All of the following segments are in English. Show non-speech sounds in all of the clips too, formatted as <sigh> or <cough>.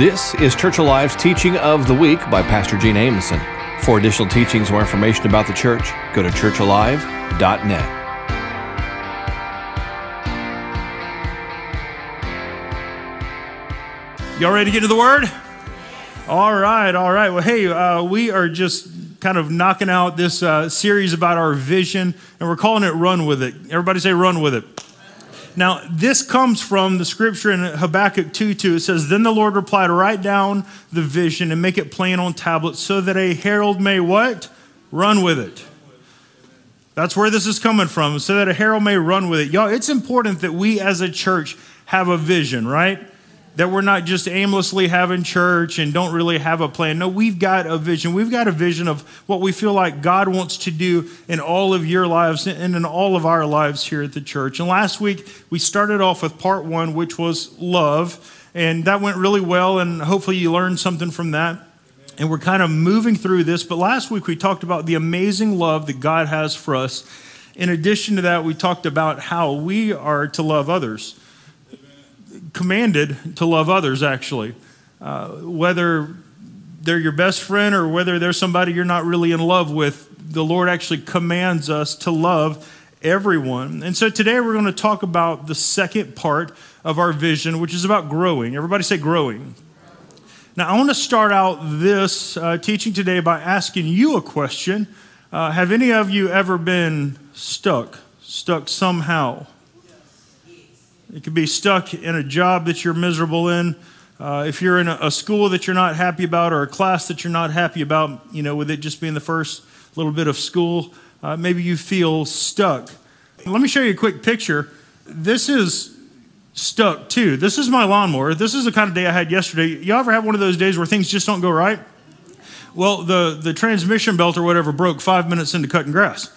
This is Church Alive's Teaching of the Week by Pastor Gene Amundson. For additional teachings or information about the church, go to churchalive.net. Y'all ready to get to the Word? All right, all right. Well, hey, uh, we are just kind of knocking out this uh, series about our vision, and we're calling it Run With It. Everybody say, Run With It. Now, this comes from the scripture in Habakkuk 2 2. It says, Then the Lord replied, Write down the vision and make it plain on tablets so that a herald may what? Run with it. That's where this is coming from, so that a herald may run with it. Y'all, it's important that we as a church have a vision, right? That we're not just aimlessly having church and don't really have a plan. No, we've got a vision. We've got a vision of what we feel like God wants to do in all of your lives and in all of our lives here at the church. And last week, we started off with part one, which was love. And that went really well. And hopefully, you learned something from that. And we're kind of moving through this. But last week, we talked about the amazing love that God has for us. In addition to that, we talked about how we are to love others commanded to love others, actually. Uh, whether they're your best friend or whether they're somebody you're not really in love with, the Lord actually commands us to love everyone. And so today we're going to talk about the second part of our vision, which is about growing. Everybody say growing. Now, I want to start out this uh, teaching today by asking you a question. Uh, have any of you ever been stuck, stuck somehow? It could be stuck in a job that you're miserable in. Uh, if you're in a, a, school that you're not happy about or a class that you're not happy about, you know, with it just being the first little bit of school, uh, maybe you feel stuck. Let me show you a quick picture. This is stuck too. This is my lawnmower. This is the kind of day I had yesterday. You ever have one of those days where things just don't go right? Well, the, the transmission belt or whatever broke five minutes into cutting grass.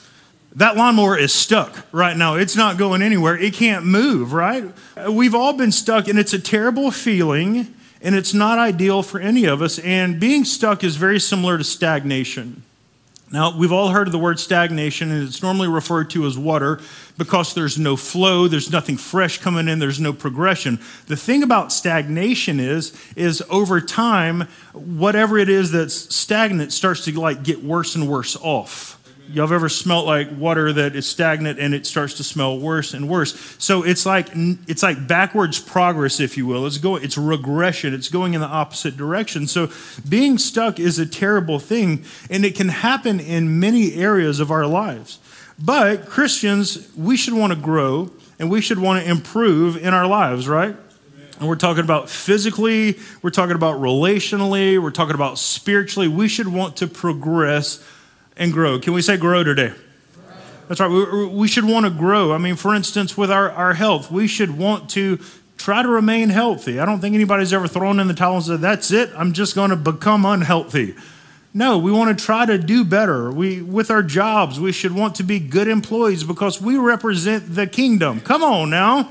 That lawnmower is stuck right now. It's not going anywhere. It can't move, right? We've all been stuck, and it's a terrible feeling, and it's not ideal for any of us. And being stuck is very similar to stagnation. Now, we've all heard of the word stagnation, and it's normally referred to as water because there's no flow, there's nothing fresh coming in, there's no progression. The thing about stagnation is, is over time, whatever it is that's stagnant starts to like get worse and worse off y'all have ever smelt like water that is stagnant and it starts to smell worse and worse? So it's like it's like backwards progress if you will. It's going it's regression. It's going in the opposite direction. So being stuck is a terrible thing and it can happen in many areas of our lives. But christians we should want to grow and we should want to improve in our lives right? And we're talking about physically, we're talking about relationally, we're talking about spiritually. We should want to progress and grow. Can we say grow today? That's right. We, we should want to grow. I mean, for instance, with our, our health, we should want to try to remain healthy. I don't think anybody's ever thrown in the towel and said, that's it, I'm just going to become unhealthy. No, we want to try to do better. We, with our jobs, we should want to be good employees because we represent the kingdom. Come on now.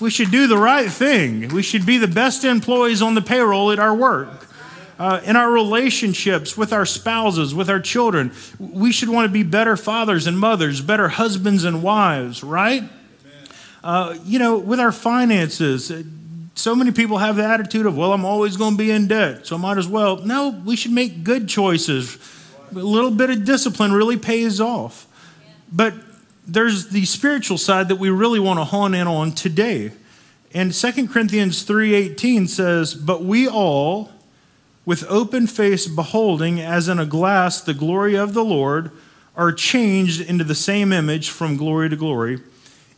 We should do the right thing. We should be the best employees on the payroll at our work uh, in our relationships with our spouses, with our children. We should want to be better fathers and mothers, better husbands and wives, right? Uh, you know, with our finances, uh, so many people have the attitude of, well, I'm always going to be in debt, so I might as well. No, we should make good choices. A little bit of discipline really pays off. But there's the spiritual side that we really want to hone in on today. And 2 Corinthians 3:18 says, "But we all with open face beholding as in a glass the glory of the Lord, are changed into the same image from glory to glory,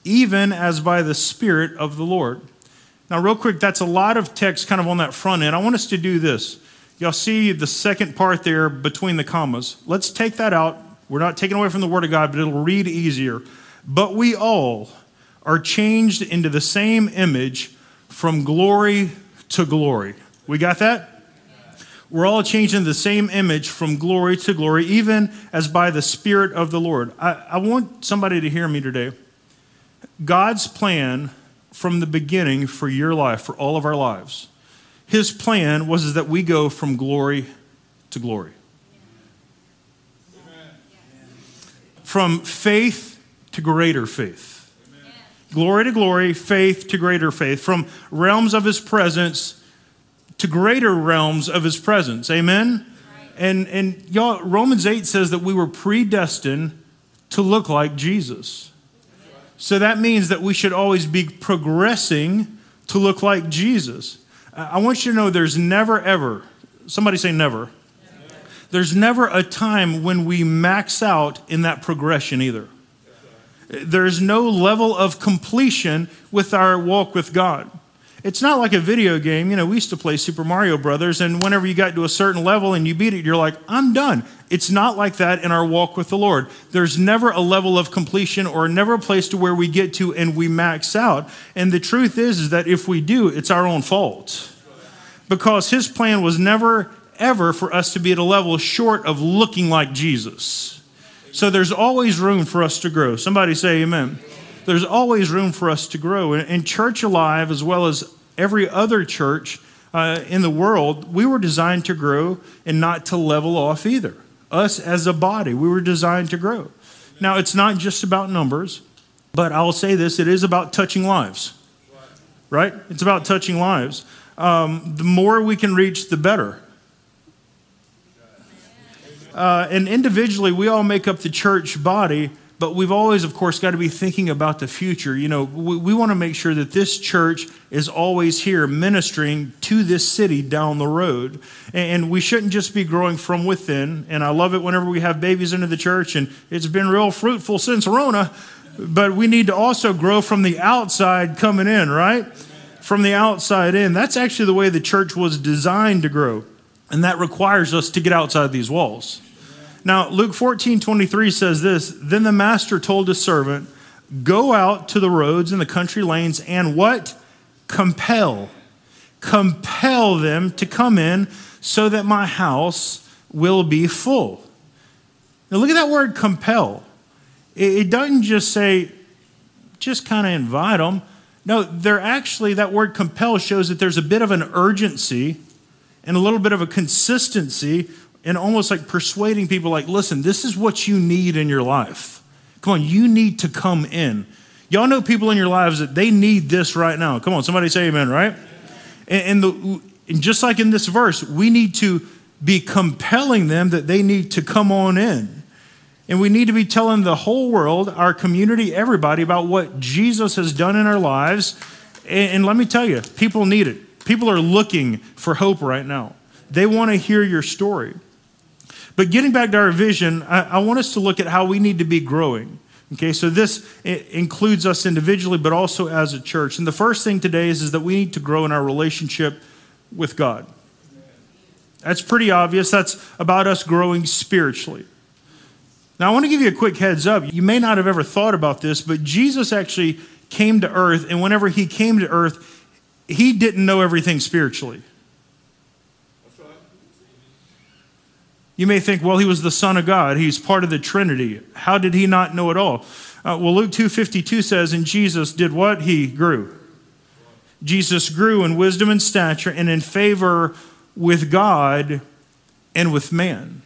even as by the Spirit of the Lord. Now, real quick, that's a lot of text kind of on that front end. I want us to do this. Y'all see the second part there between the commas. Let's take that out. We're not taking away from the Word of God, but it'll read easier. But we all are changed into the same image from glory to glory. We got that? We're all changed in the same image from glory to glory, even as by the Spirit of the Lord. I, I want somebody to hear me today. God's plan from the beginning for your life, for all of our lives, his plan was that we go from glory to glory. From faith to greater faith. Glory to glory, faith to greater faith. From realms of his presence to greater realms of his presence. Amen? And, and y'all, Romans 8 says that we were predestined to look like Jesus. So that means that we should always be progressing to look like Jesus. I want you to know there's never, ever, somebody say never. There's never a time when we max out in that progression either. There's no level of completion with our walk with God. It's not like a video game. You know, we used to play Super Mario Brothers, and whenever you got to a certain level and you beat it, you're like, I'm done. It's not like that in our walk with the Lord. There's never a level of completion or never a place to where we get to and we max out. And the truth is, is that if we do, it's our own fault. Because his plan was never, ever for us to be at a level short of looking like Jesus. So there's always room for us to grow. Somebody say amen there's always room for us to grow. And Church Alive, as well as every other church uh, in the world, we were designed to grow and not to level off either. Us as a body, we were designed to grow. Now, it's not just about numbers, but I'll say this it is about touching lives, right? It's about touching lives. Um, the more we can reach, the better. Uh, and individually, we all make up the church body but we've always, of course, got to be thinking about the future. You know, we, we want to make sure that this church is always here ministering to this city down the road. And, and we shouldn't just be growing from within. And I love it whenever we have babies into the church, and it's been real fruitful since Rona. But we need to also grow from the outside coming in, right? From the outside in. That's actually the way the church was designed to grow. And that requires us to get outside these walls. Now, Luke 14 23 says this Then the master told his servant, Go out to the roads and the country lanes and what? Compel. Compel them to come in so that my house will be full. Now, look at that word compel. It doesn't just say, just kind of invite them. No, they're actually, that word compel shows that there's a bit of an urgency and a little bit of a consistency and almost like persuading people like listen this is what you need in your life. Come on you need to come in. Y'all know people in your lives that they need this right now. Come on somebody say amen right? And, and, the, and just like in this verse we need to be compelling them that they need to come on in. And we need to be telling the whole world our community everybody about what jesus has done in our lives. And, and let me tell you people need it. People are looking for hope right now. They want to hear your story but getting back to our vision, I, I want us to look at how we need to be growing. Okay, so this includes us individually, but also as a church. And the first thing today is, is that we need to grow in our relationship with God. That's pretty obvious. That's about us growing spiritually. Now, I want to give you a quick heads up. You may not have ever thought about this, but Jesus actually came to earth, and whenever he came to earth, he didn't know everything spiritually. You may think, well, he was the Son of God. He's part of the Trinity. How did he not know it all? Uh, well, Luke 2.52 says, and Jesus did what? He grew. Jesus grew in wisdom and stature and in favor with God and with man.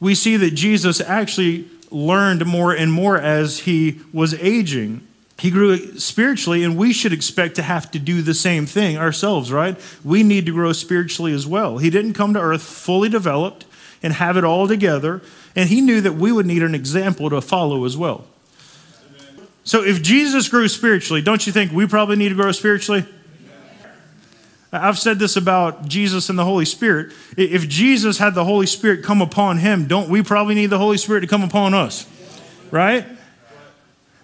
We see that Jesus actually learned more and more as he was aging. He grew spiritually, and we should expect to have to do the same thing ourselves, right? We need to grow spiritually as well. He didn't come to earth fully developed, and have it all together. And he knew that we would need an example to follow as well. So if Jesus grew spiritually, don't you think we probably need to grow spiritually? I've said this about Jesus and the Holy Spirit. If Jesus had the Holy Spirit come upon him, don't we probably need the Holy Spirit to come upon us? Right?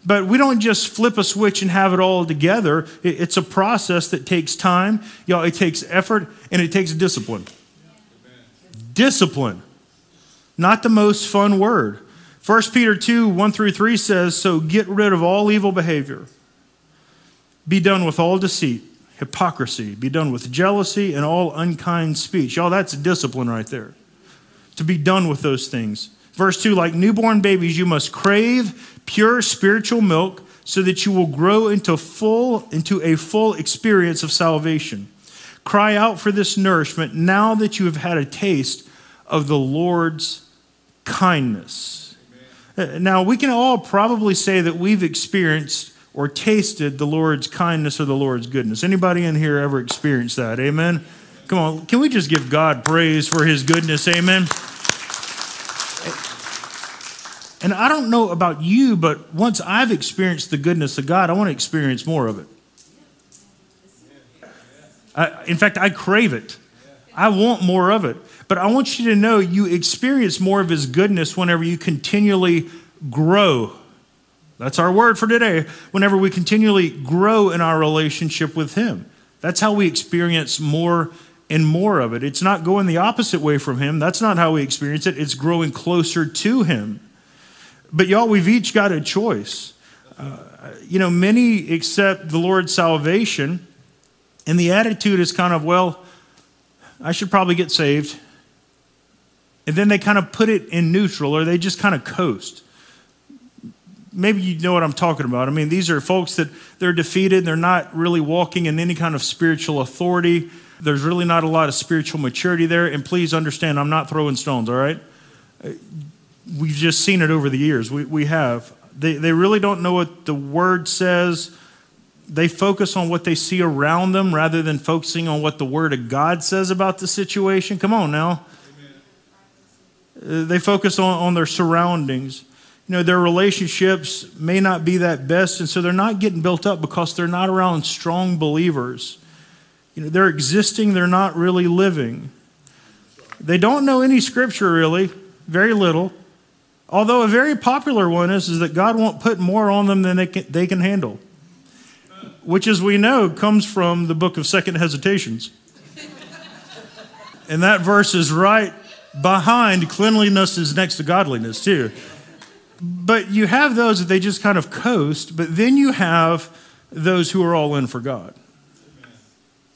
But we don't just flip a switch and have it all together. It's a process that takes time, y'all, it takes effort, and it takes discipline. Discipline not the most fun word. 1 Peter 2 1 through 3 says, So get rid of all evil behavior. Be done with all deceit, hypocrisy. Be done with jealousy and all unkind speech. Y'all, that's discipline right there. To be done with those things. Verse 2 Like newborn babies, you must crave pure spiritual milk so that you will grow into full into a full experience of salvation. Cry out for this nourishment now that you have had a taste of the Lord's kindness. Amen. Now, we can all probably say that we've experienced or tasted the Lord's kindness or the Lord's goodness. Anybody in here ever experienced that? Amen? Come on, can we just give God praise for his goodness? Amen. And I don't know about you, but once I've experienced the goodness of God, I want to experience more of it. I, in fact, I crave it. I want more of it. But I want you to know you experience more of His goodness whenever you continually grow. That's our word for today. Whenever we continually grow in our relationship with Him, that's how we experience more and more of it. It's not going the opposite way from Him. That's not how we experience it. It's growing closer to Him. But y'all, we've each got a choice. Uh, you know, many accept the Lord's salvation, and the attitude is kind of, well, I should probably get saved. And then they kind of put it in neutral or they just kind of coast. Maybe you know what I'm talking about. I mean, these are folks that they're defeated, they're not really walking in any kind of spiritual authority. There's really not a lot of spiritual maturity there. And please understand, I'm not throwing stones, all right? We've just seen it over the years. We, we have. They, they really don't know what the word says they focus on what they see around them rather than focusing on what the Word of God says about the situation. Come on now. Amen. They focus on, on their surroundings. You know, their relationships may not be that best, and so they're not getting built up because they're not around strong believers. You know, they're existing, they're not really living. They don't know any scripture really, very little. Although a very popular one is, is that God won't put more on them than they can, they can handle which, as we know, comes from the book of Second Hesitations. and that verse is right behind cleanliness is next to godliness, too. But you have those that they just kind of coast, but then you have those who are all in for God.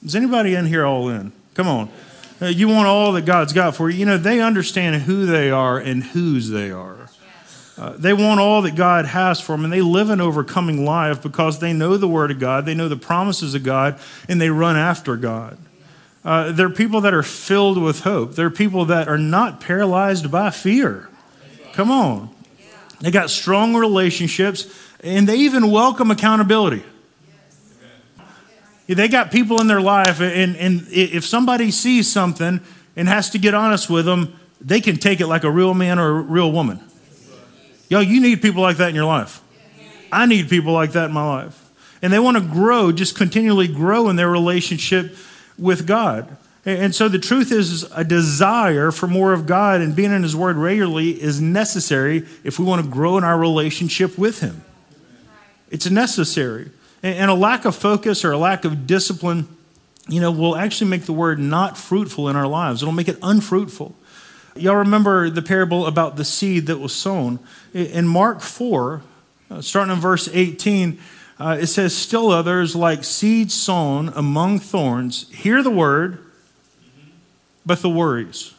Is anybody in here all in? Come on. Uh, you want all that God's got for you. You know, they understand who they are and whose they are. Uh, they want all that God has for them, and they live an overcoming life because they know the Word of God, they know the promises of God, and they run after God. Uh, they're people that are filled with hope. They're people that are not paralyzed by fear. Come on. They got strong relationships, and they even welcome accountability. They got people in their life, and, and if somebody sees something and has to get honest with them, they can take it like a real man or a real woman. Yo, you need people like that in your life. I need people like that in my life. And they want to grow, just continually grow in their relationship with God. And so the truth is, a desire for more of God and being in His Word regularly is necessary if we want to grow in our relationship with Him. It's necessary. And a lack of focus or a lack of discipline, you know, will actually make the Word not fruitful in our lives. It'll make it unfruitful. Y'all remember the parable about the seed that was sown. In Mark 4, uh, starting in verse 18, uh, it says, Still others, like seed sown among thorns, hear the word, but the worries.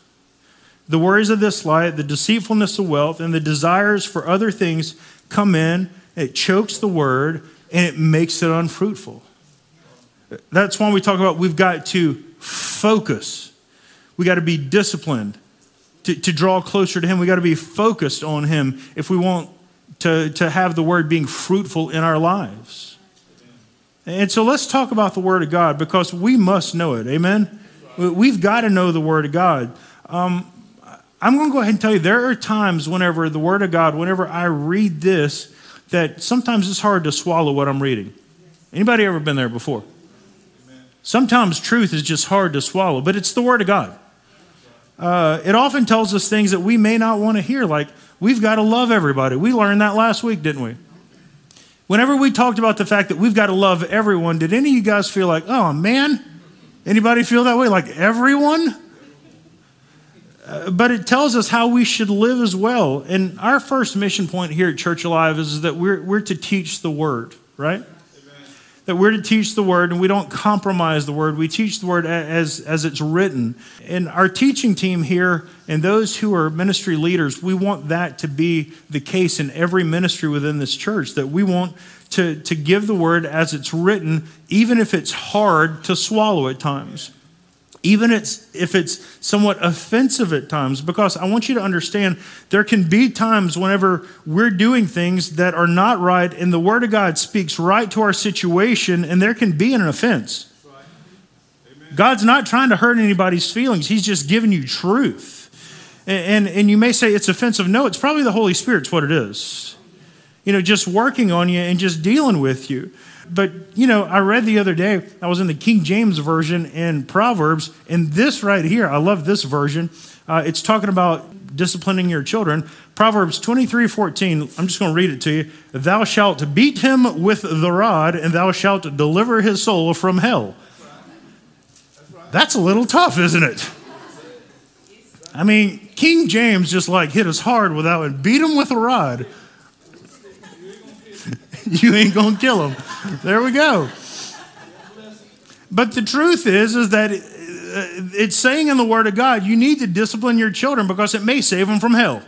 The worries of this life, the deceitfulness of wealth, and the desires for other things come in, it chokes the word, and it makes it unfruitful. That's why we talk about we've got to focus. We got to be disciplined to, to draw closer to Him. We got to be focused on Him if we want to, to have the Word being fruitful in our lives. And so let's talk about the Word of God because we must know it. Amen? We've got to know the Word of God. Um, I'm going to go ahead and tell you there are times whenever the Word of God, whenever I read this, that sometimes it's hard to swallow what I'm reading. Anybody ever been there before? Sometimes truth is just hard to swallow, but it's the Word of God uh, it often tells us things that we may not want to hear, like we've got to love everybody. We learned that last week, didn't we? Whenever we talked about the fact that we've got to love everyone, did any of you guys feel like, oh man, anybody feel that way? Like everyone? Uh, but it tells us how we should live as well. And our first mission point here at Church Alive is that we're, we're to teach the word, right? That we're to teach the word and we don't compromise the word. We teach the word as, as it's written. And our teaching team here and those who are ministry leaders, we want that to be the case in every ministry within this church, that we want to, to give the word as it's written, even if it's hard to swallow at times even if it's somewhat offensive at times, because I want you to understand there can be times whenever we're doing things that are not right, and the Word of God speaks right to our situation, and there can be an offense. God's not trying to hurt anybody's feelings, He's just giving you truth. And, and, and you may say it's offensive. No, it's probably the Holy Spirit's what it is. You know, just working on you and just dealing with you. But, you know, I read the other day, I was in the King James Version in Proverbs, and this right here, I love this version. Uh, it's talking about disciplining your children. Proverbs 23 14, I'm just going to read it to you. Thou shalt beat him with the rod, and thou shalt deliver his soul from hell. That's a little tough, isn't it? I mean, King James just like hit us hard without it, beat him with a rod. <laughs> you ain't gonna kill them. There we go. But the truth is, is that uh, it's saying in the Word of God, you need to discipline your children because it may save them from hell.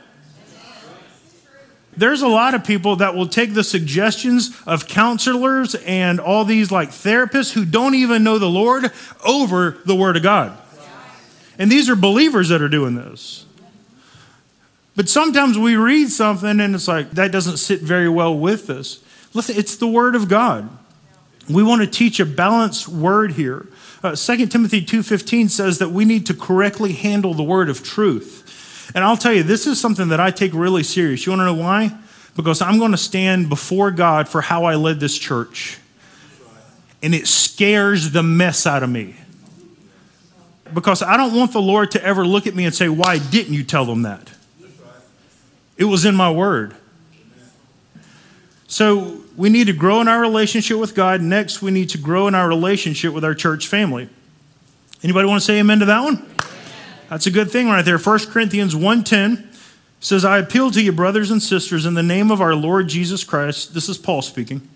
There's a lot of people that will take the suggestions of counselors and all these like therapists who don't even know the Lord over the Word of God. And these are believers that are doing this. But sometimes we read something and it's like, that doesn't sit very well with us. Listen, it's the Word of God. We want to teach a balanced word here. Uh, 2 Timothy 2.15 says that we need to correctly handle the word of truth. And I'll tell you, this is something that I take really serious. You want to know why? Because I'm going to stand before God for how I led this church. And it scares the mess out of me because I don't want the Lord to ever look at me and say, Why didn't you tell them that? It was in my word. So we need to grow in our relationship with God. Next, we need to grow in our relationship with our church family. Anybody want to say amen to that one? That's a good thing right there. 1 Corinthians 1:10 says, I appeal to you, brothers and sisters, in the name of our Lord Jesus Christ. This is Paul speaking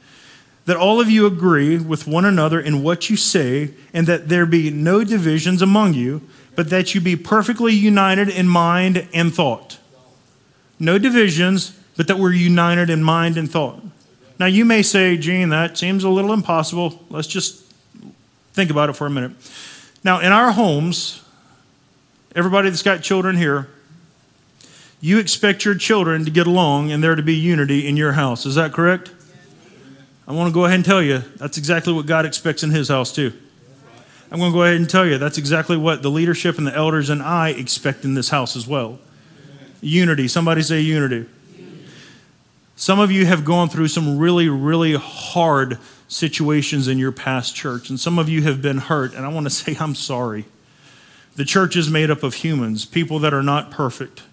that all of you agree with one another in what you say, and that there be no divisions among you, but that you be perfectly united in mind and thought. No divisions, but that we're united in mind and thought. Now, you may say, Gene, that seems a little impossible. Let's just think about it for a minute. Now, in our homes, everybody that's got children here, you expect your children to get along and there to be unity in your house. Is that correct? I want to go ahead and tell you that's exactly what God expects in His house, too. I'm going to go ahead and tell you that's exactly what the leadership and the elders and I expect in this house as well. Unity. Somebody say unity. Some of you have gone through some really, really hard situations in your past church, and some of you have been hurt, and I want to <laughs> say I'm sorry. The church is made up of humans, people that are not perfect.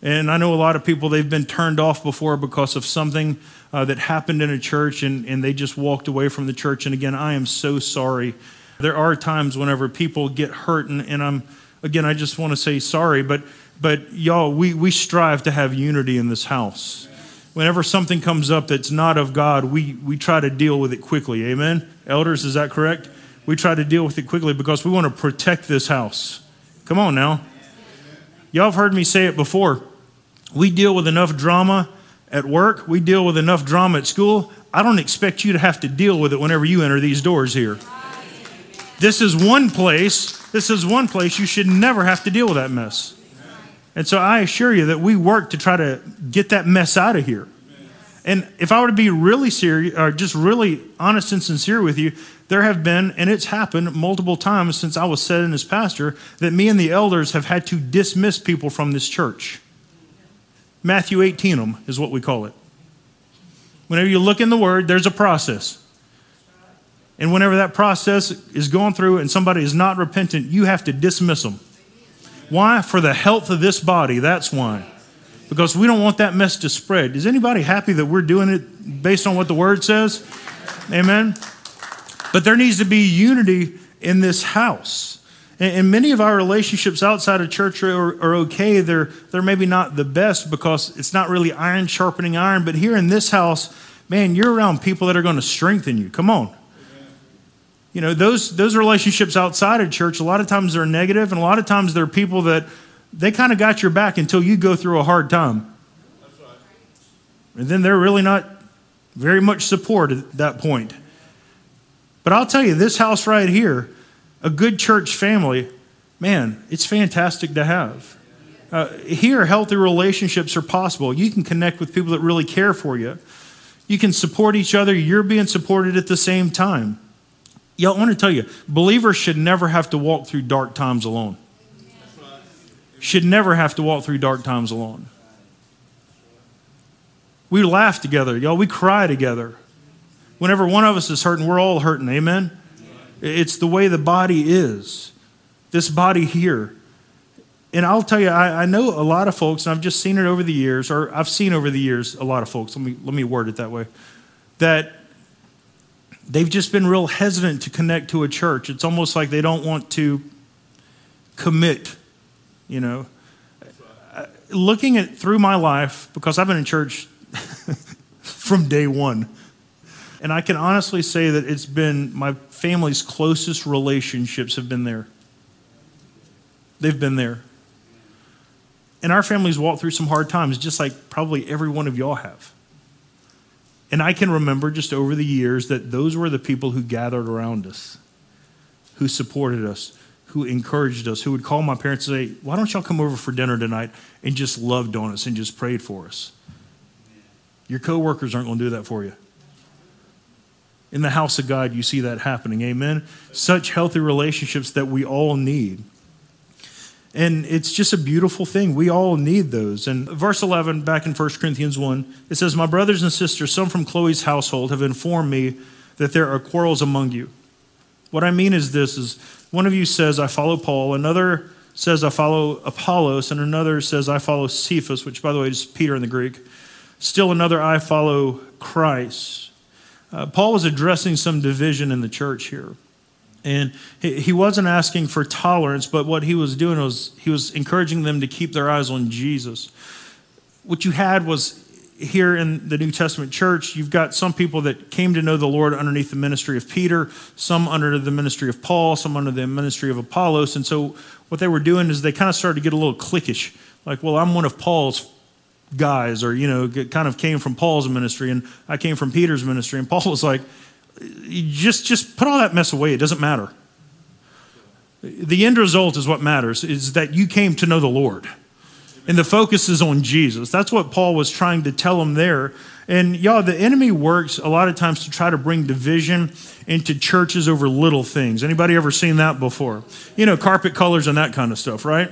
And I know a lot of people, they've been turned off before because of something uh, that happened in a church and, and they just walked away from the church. And again, I am so sorry. There are times whenever people get hurt, and, and I'm, again, I just want to say sorry, but, but y'all, we, we strive to have unity in this house. Whenever something comes up that's not of God, we, we try to deal with it quickly. Amen? Elders, is that correct? We try to deal with it quickly because we want to protect this house. Come on now. Y'all have heard me say it before. We deal with enough drama at work, we deal with enough drama at school. I don't expect you to have to deal with it whenever you enter these doors here. This is one place, this is one place you should never have to deal with that mess. And so I assure you that we work to try to get that mess out of here. And if I were to be really serious, or just really honest and sincere with you, there have been, and it's happened multiple times since I was set in as pastor, that me and the elders have had to dismiss people from this church. Matthew 18 them is what we call it. Whenever you look in the Word, there's a process. And whenever that process is going through and somebody is not repentant, you have to dismiss them. Why? For the health of this body. That's why. Because we don't want that mess to spread. Is anybody happy that we're doing it based on what the Word says? Amen. But there needs to be unity in this house. And, many of our relationships outside of church are, are, okay. They're, they're maybe not the best because it's not really iron sharpening iron. But here in this house, man, you're around people that are going to strengthen you. Come on. You know, those, those relationships outside of church, a lot of times they're negative, and a lot of times they're people that they kind of got your back until you go through a hard time. And then they're really not very much support at that point. But I'll tell you, this house right here, a good church family, man, it's fantastic to have. Uh, here, healthy relationships are possible. You can connect with people that really care for you. You can support each other. You're being supported at the same time. Y'all, I want to tell you, believers should never have to walk through dark times alone. Should never have to walk through dark times alone. We laugh together, y'all. We cry together. Whenever one of us is hurting, we're all hurting. Amen? It's the way the body is. This body here. And I'll tell you, I, I, know a lot of folks, and I've just seen it over the years, or I've seen over the years a lot of folks, let me, let me word it that way, that they've just been real hesitant to connect to a church. It's almost like they don't want to commit, you know. Uh, looking at through my life, because I've been in church <laughs> from day one, and I can honestly say that it's been my family's closest relationships have been there. They've been there. And our families walked through some hard times, just like probably every one of y'all have. And I can remember just over the years that those were the people who gathered around us, who supported us, who encouraged us, who would call my parents and say, Why don't y'all come over for dinner tonight? And just loved on us and just prayed for us. Your coworkers aren't going to do that for you. In the house of God, you see that happening. Amen. Such healthy relationships that we all need. And it's just a beautiful thing. We all need those. And verse 11, back in 1 Corinthians 1, it says, My brothers and sisters, some from Chloe's household, have informed me that there are quarrels among you. What I mean is this is one of you says, I follow Paul, another says, I follow Apollos, and another says, I follow Cephas, which, by the way, is Peter in the Greek. Still another, I follow Christ. Uh, Paul was addressing some division in the church here. And he wasn't asking for tolerance, but what he was doing was he was encouraging them to keep their eyes on Jesus. What you had was here in the New Testament church, you've got some people that came to know the Lord underneath the ministry of Peter, some under the ministry of Paul, some under the ministry of Apollos. And so what they were doing is they kind of started to get a little cliquish. Like, well, I'm one of Paul's guys, or, you know, kind of came from Paul's ministry, and I came from Peter's ministry. And Paul <laughs> was like, just just put all that mess away. It doesn't matter. The end result is what matters, is that you came to know the Lord. And the focus is on Jesus. That's what Paul was trying to tell them there. And y'all, the enemy works a lot of times to try to bring division into churches over little things. Anybody ever seen that before? You know, carpet colors and that kind of stuff, right?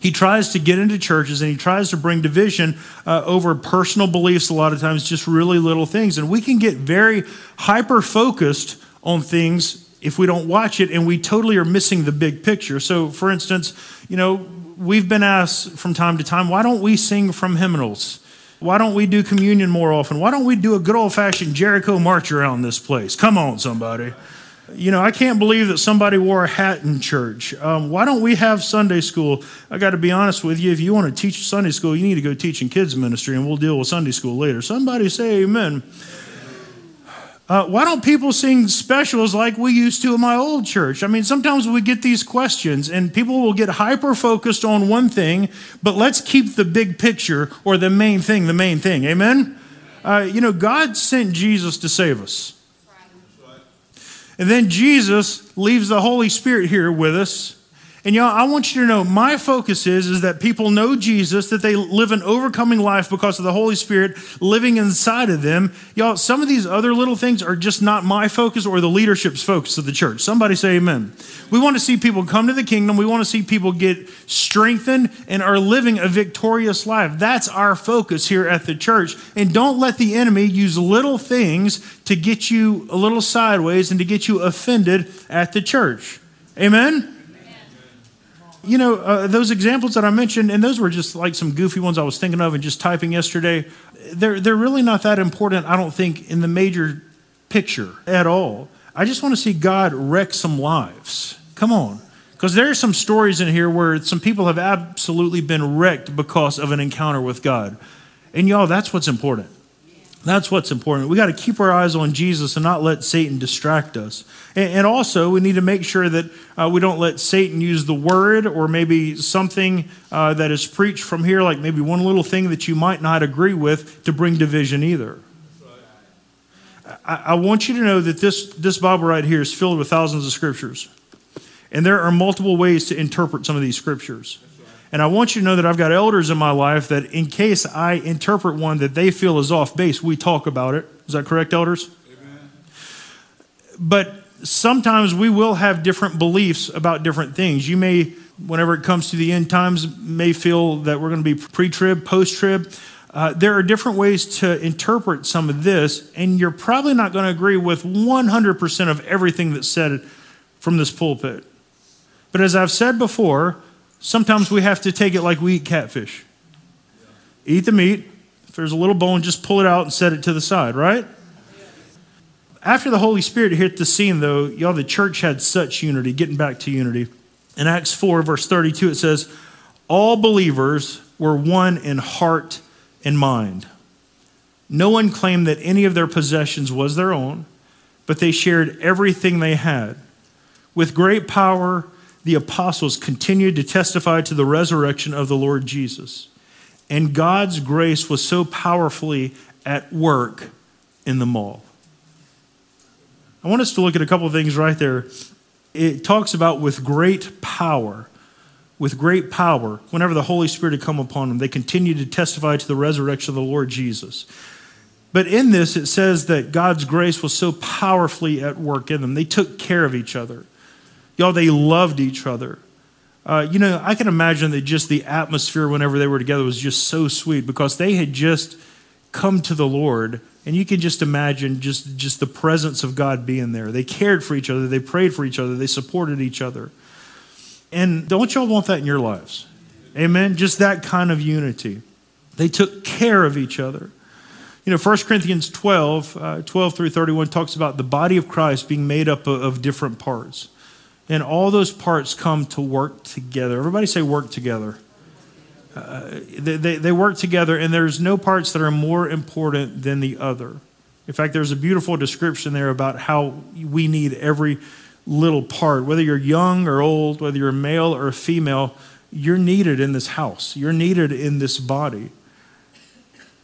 He tries to get into churches and he tries to bring division uh, over personal beliefs, a lot of times, just really little things. And we can get very hyper focused on things if we don't watch it and we totally are missing the big picture. So, for instance, you know, we've been asked from time to time, why don't we sing from hymnals? Why don't we do communion more often? Why don't we do a good old fashioned Jericho march around this place? Come on, somebody. You know, I can't believe that somebody wore a hat in church. Um, why don't we have Sunday school? I got to be honest with you. If you want to teach Sunday school, you need to go teach in kids' ministry, and we'll deal with Sunday school later. Somebody say amen. Uh, why don't people sing specials like we used to in my old church? I mean, sometimes we get these questions, and people will get hyper focused on one thing, but let's keep the big picture or the main thing the main thing. Amen? Uh, you know, God sent Jesus to save us. And then Jesus leaves the Holy Spirit here with us and y'all, I want you to know my focus is, is that people know Jesus, that they live an overcoming life because of the Holy Spirit living inside of them. Y'all, some of these other little things are just not my focus or the leadership's focus of the church. Somebody say amen. We want to see people come to the kingdom. We want to see people get strengthened and are living a victorious life. That's our focus here at the church. And don't let the enemy use little things to get you a little sideways and to get you offended at the church. Amen you know, uh, those examples that I mentioned, and those were just like some goofy ones I was thinking of and just typing yesterday. They're, they're really not that important, I don't think, in the major picture at all. I just want to see God wreck some lives. Come on. Because there are some stories in here where some people have absolutely been wrecked because of an encounter with God. And y'all, that's what's important. That's what's important. We got to keep our eyes on Jesus and not let Satan distract us. And, also, we need to make sure that uh, we don't let Satan use the word or maybe something uh, that is preached from here, like maybe one little thing that you might not agree with, to bring division either. I, I want you to know that this, this Bible right here is filled with thousands of scriptures. And there are multiple ways to interpret some of these scriptures. And I want you to know that I've got elders in my life that, in case I interpret one that they feel is off base, we talk about it. Is that correct, elders? Amen. But sometimes we will have different beliefs about different things. You may, whenever it comes to the end times, may feel that we're going to be pre trib, post trib. Uh, there are different ways to interpret some of this, and you're probably not going to agree with 100% of everything that's said from this pulpit. But as I've said before, sometimes we have to take it like we eat catfish. Eat the meat. If there's a little bone, just pull it out and set it to the side, right? After the Holy Spirit hit the scene, though, y'all, the church had such unity, getting back to unity. In Acts 4, verse 32, it says, All believers were one in heart and mind. No one claimed that any of their possessions was their own, but they shared everything they had. With great power, the apostles continued to testify to the resurrection of the Lord Jesus. And God's grace was so powerfully at work in them all. I want us to look at a couple of things right there. It talks about with great power. With great power, whenever the Holy Spirit had come upon them, they continued to testify to the resurrection of the Lord Jesus. But in this, it says that God's grace was so powerfully at work in them. They took care of each other. Y'all, they loved each other. Uh, you know, I can imagine that just the atmosphere whenever they were together was just so sweet because they had just come to the Lord, and you can just imagine just, just the presence of God being there. They cared for each other, they prayed for each other, they supported each other. And don't y'all want that in your lives? Amen? Just that kind of unity. They took care of each other. You know, 1 Corinthians 12, uh, 12 through 31 talks about the body of Christ being made up of, of different parts and all those parts come to work together. Everybody say work together. Uh, they, they, they work together, and there's no parts that are more important than the other. In fact, there's a beautiful description there about how we need every little part. Whether you're young or old, whether you're male or female, you're needed in this house, you're needed in this body.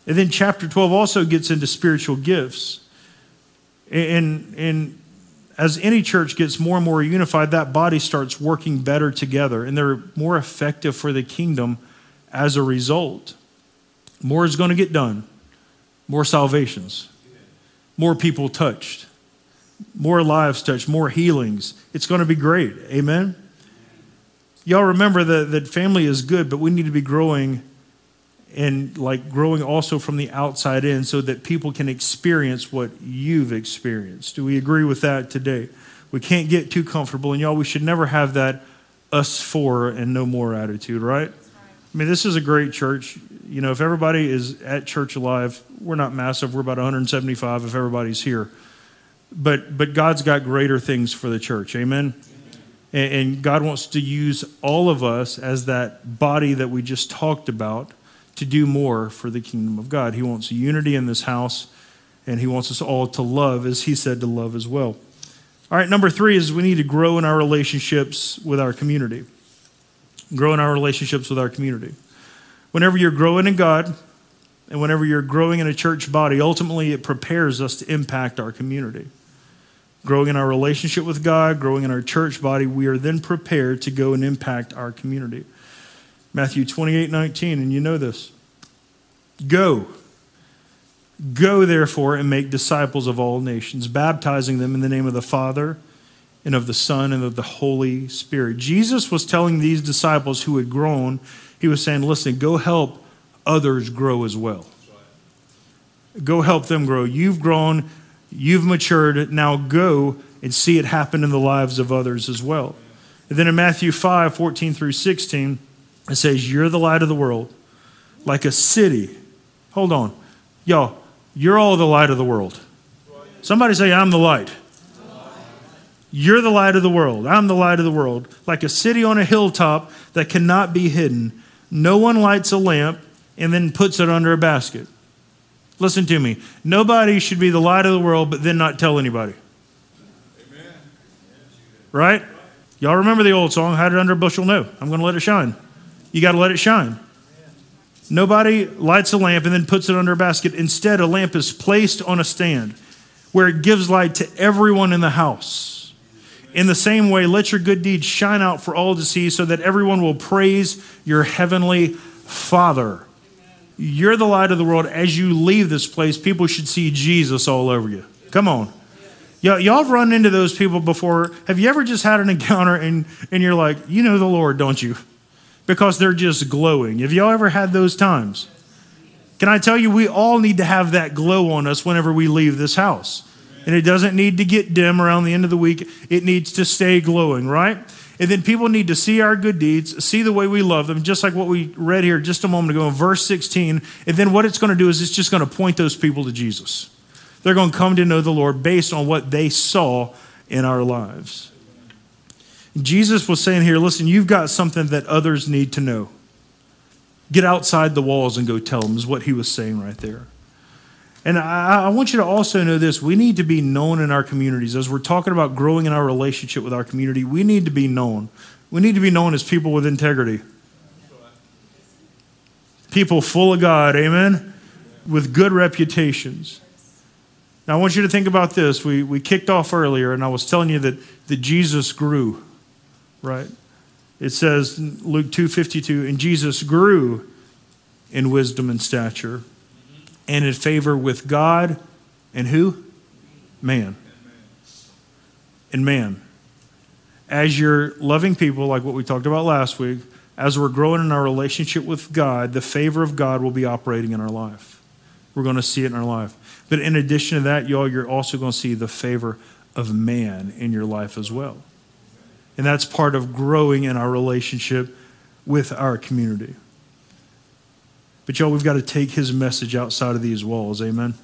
And then chapter 12 also gets into spiritual gifts. And, and as any church gets more and more unified, that body starts working better together and they're more effective for the kingdom as a result. More is going to get done, more salvations, more people touched, more lives touched, more healings. It's going to be great. Amen. Y'all remember that, that family is good, but we need to be growing and like growing also from the outside in so that people can experience what you've experienced. Do we agree with that today? We can't get too comfortable, and y'all, we should never have that us four and no more attitude, right? I mean, this is a great church. You know, if everybody is at Church Alive, we're not massive. We're about 175 if everybody's here. But but God's got greater things for the church. Amen. And, and God wants to use all of us as that body that we just talked about to do more for the kingdom of God. He wants unity in this house, and He wants us all to love as He said to love as well. All right, number three is we need to grow in our relationships with our community. Grow in our relationships with our community. Whenever you're growing in God, and whenever you're growing in a church body, ultimately it prepares us to impact our community. Growing in our relationship with God, growing in our church body, we are then prepared to go and impact our community. Matthew 28 19, and you know this. Go. Go, therefore, and make disciples of all nations, baptizing them in the name of the Father and of the Son and of the Holy Spirit. Jesus was telling these disciples who had grown, he was saying, Listen, go help others grow as well. Go help them grow. You've grown, you've matured. Now go and see it happen in the lives of others as well. And then in Matthew 5 14 through 16, it says, You're the light of the world, like a city. Hold on. Y'all, you're all the light of the world. Somebody say, I'm the light. You're the light of the world. I'm the light of the world. Like a city on a hilltop that cannot be hidden. No one lights a lamp and then puts it under a basket. Listen to me. Nobody should be the light of the world but then not tell anybody. Amen. Right? Y'all remember the old song, Hide It Under a Bushel? No. I'm going to let it shine. You got to let it shine. Nobody lights a lamp and then puts it under a basket. Instead, a lamp is placed on a stand where it gives light to everyone in the house. In the same way, let your good deeds shine out for all to see so that everyone will praise your heavenly Father. You're the light of the world. As you leave this place, people should see Jesus all over you. Come on. y'all, y'all have run into those people before. Have you ever just had an encounter and, and you're like, you know the Lord, don't you? Because they're just glowing. Have y'all ever had those times? Can I tell you, we all need to have that glow on us whenever we leave this house. And it doesn't need to get dim around the end of the week, it needs to stay glowing, right? And then people need to see our good deeds, see the way we love them, just like what we read here just a moment ago in verse 16. And then what it's going to do is it's just going to point those people to Jesus. They're going to come to know the Lord based on what they saw in our lives. Jesus was saying here, listen, you've got something that others need to know. Get outside the walls and go tell them, is what he was saying right there. And I, I, want you to also know this we need to be known in our communities. As we're talking about growing in our relationship with our community, we need to be known. We need to be known as people with integrity, people full of God, amen, with good reputations. Now, I want you to think about this. We, we kicked off earlier, and I was telling you that, that Jesus grew, right? It says Luke 2:52, and Jesus grew in wisdom and stature and in favor with God and who? Man. And man. As you're loving people, like what we talked about last week, as we're growing in our relationship with God, the favor of God will be operating in our life. We're going to see it in our life. But in addition to that, y'all, you're also going to see the favor of man in your life as well. And that's part of growing in our relationship with our community. But y'all, we've got to take his message outside of these walls. Amen.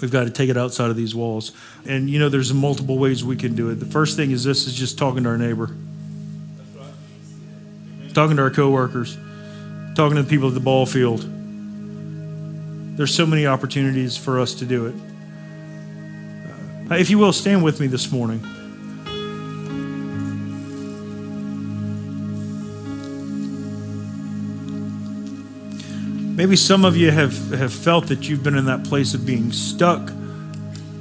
We've got to take it outside of these walls. And you know, there's multiple ways we can do it. The first thing is this is just talking to our neighbor. Talking to our coworkers, talking to the people at the ball field. There's so many opportunities for us to do it. Uh, if you will, stand with me this morning. Maybe some of you have, have felt that you've been in that place of being stuck.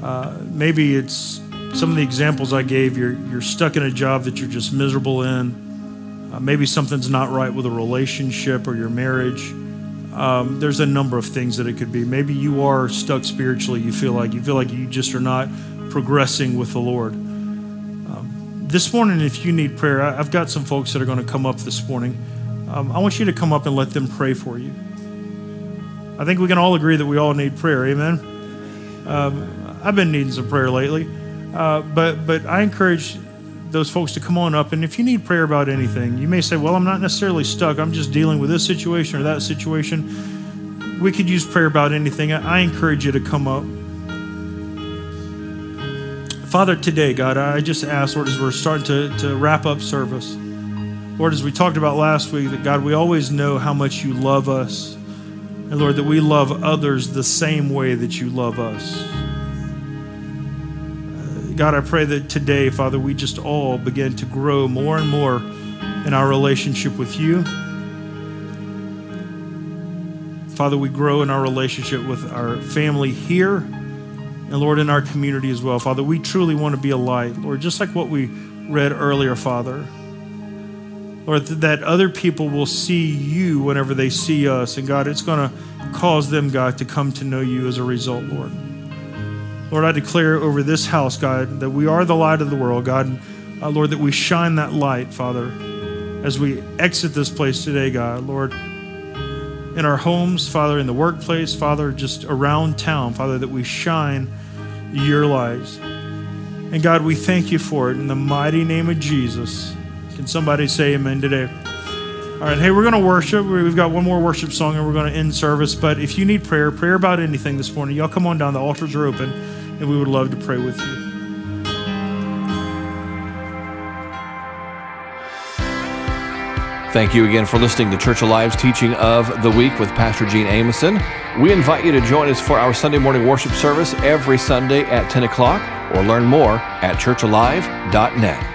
Uh, maybe it's some of the examples I gave. You're, you're stuck in a job that you're just miserable in. Uh, maybe something's not right with a relationship or your marriage. Um, there's a number of things that it could be. Maybe you are stuck spiritually. You feel like you feel like you just are not progressing with the Lord. Um, this morning, if you need prayer, I, have got some folks that are going to come up this morning. Um, I want you to come up and let them pray for you. I think we can all agree that we all need prayer. Amen. Um, I've been needing some prayer lately, uh, but but I encourage those folks to come on up. And if you need prayer about anything, you may say, "Well, I'm not necessarily stuck. I'm just dealing with this situation or that situation." We could use prayer about anything. I, I encourage you to come up. Father, today, God, I just ask, Lord, as we're starting to, to wrap up service, Lord, as we talked about last week, that God, we always know how much you love us. And Lord, that we love others the same way that you love us. Uh, God, I pray that today, Father, we just all begin to grow more and more in our relationship with you. Father, we grow in our relationship with our family here and, Lord, in our community as well. Father, we truly want to be a light, Lord, just like what we read earlier, Father. Lord, that other people will see you whenever they see us. And God, it's going to cause them, God, to come to know you as a result, Lord. Lord, I declare over this house, God, that we are the light of the world, God. Uh, Lord, that we shine that light, Father, as we exit this place today, God. Lord, in our homes, Father, in the workplace, Father, just around town, Father, that we shine your lights. And God, we thank you for it in the mighty name of Jesus. Can somebody say amen today? All right, hey, we're going to worship. We've got one more worship song and we're going to end service. But if you need prayer, prayer about anything this morning, y'all come on down. The altars are open and we would love to pray with you. Thank you again for listening to Church Alive's teaching of the week with Pastor Gene Ameson. We invite you to join us for our Sunday morning worship service every Sunday at 10 o'clock or learn more at churchalive.net.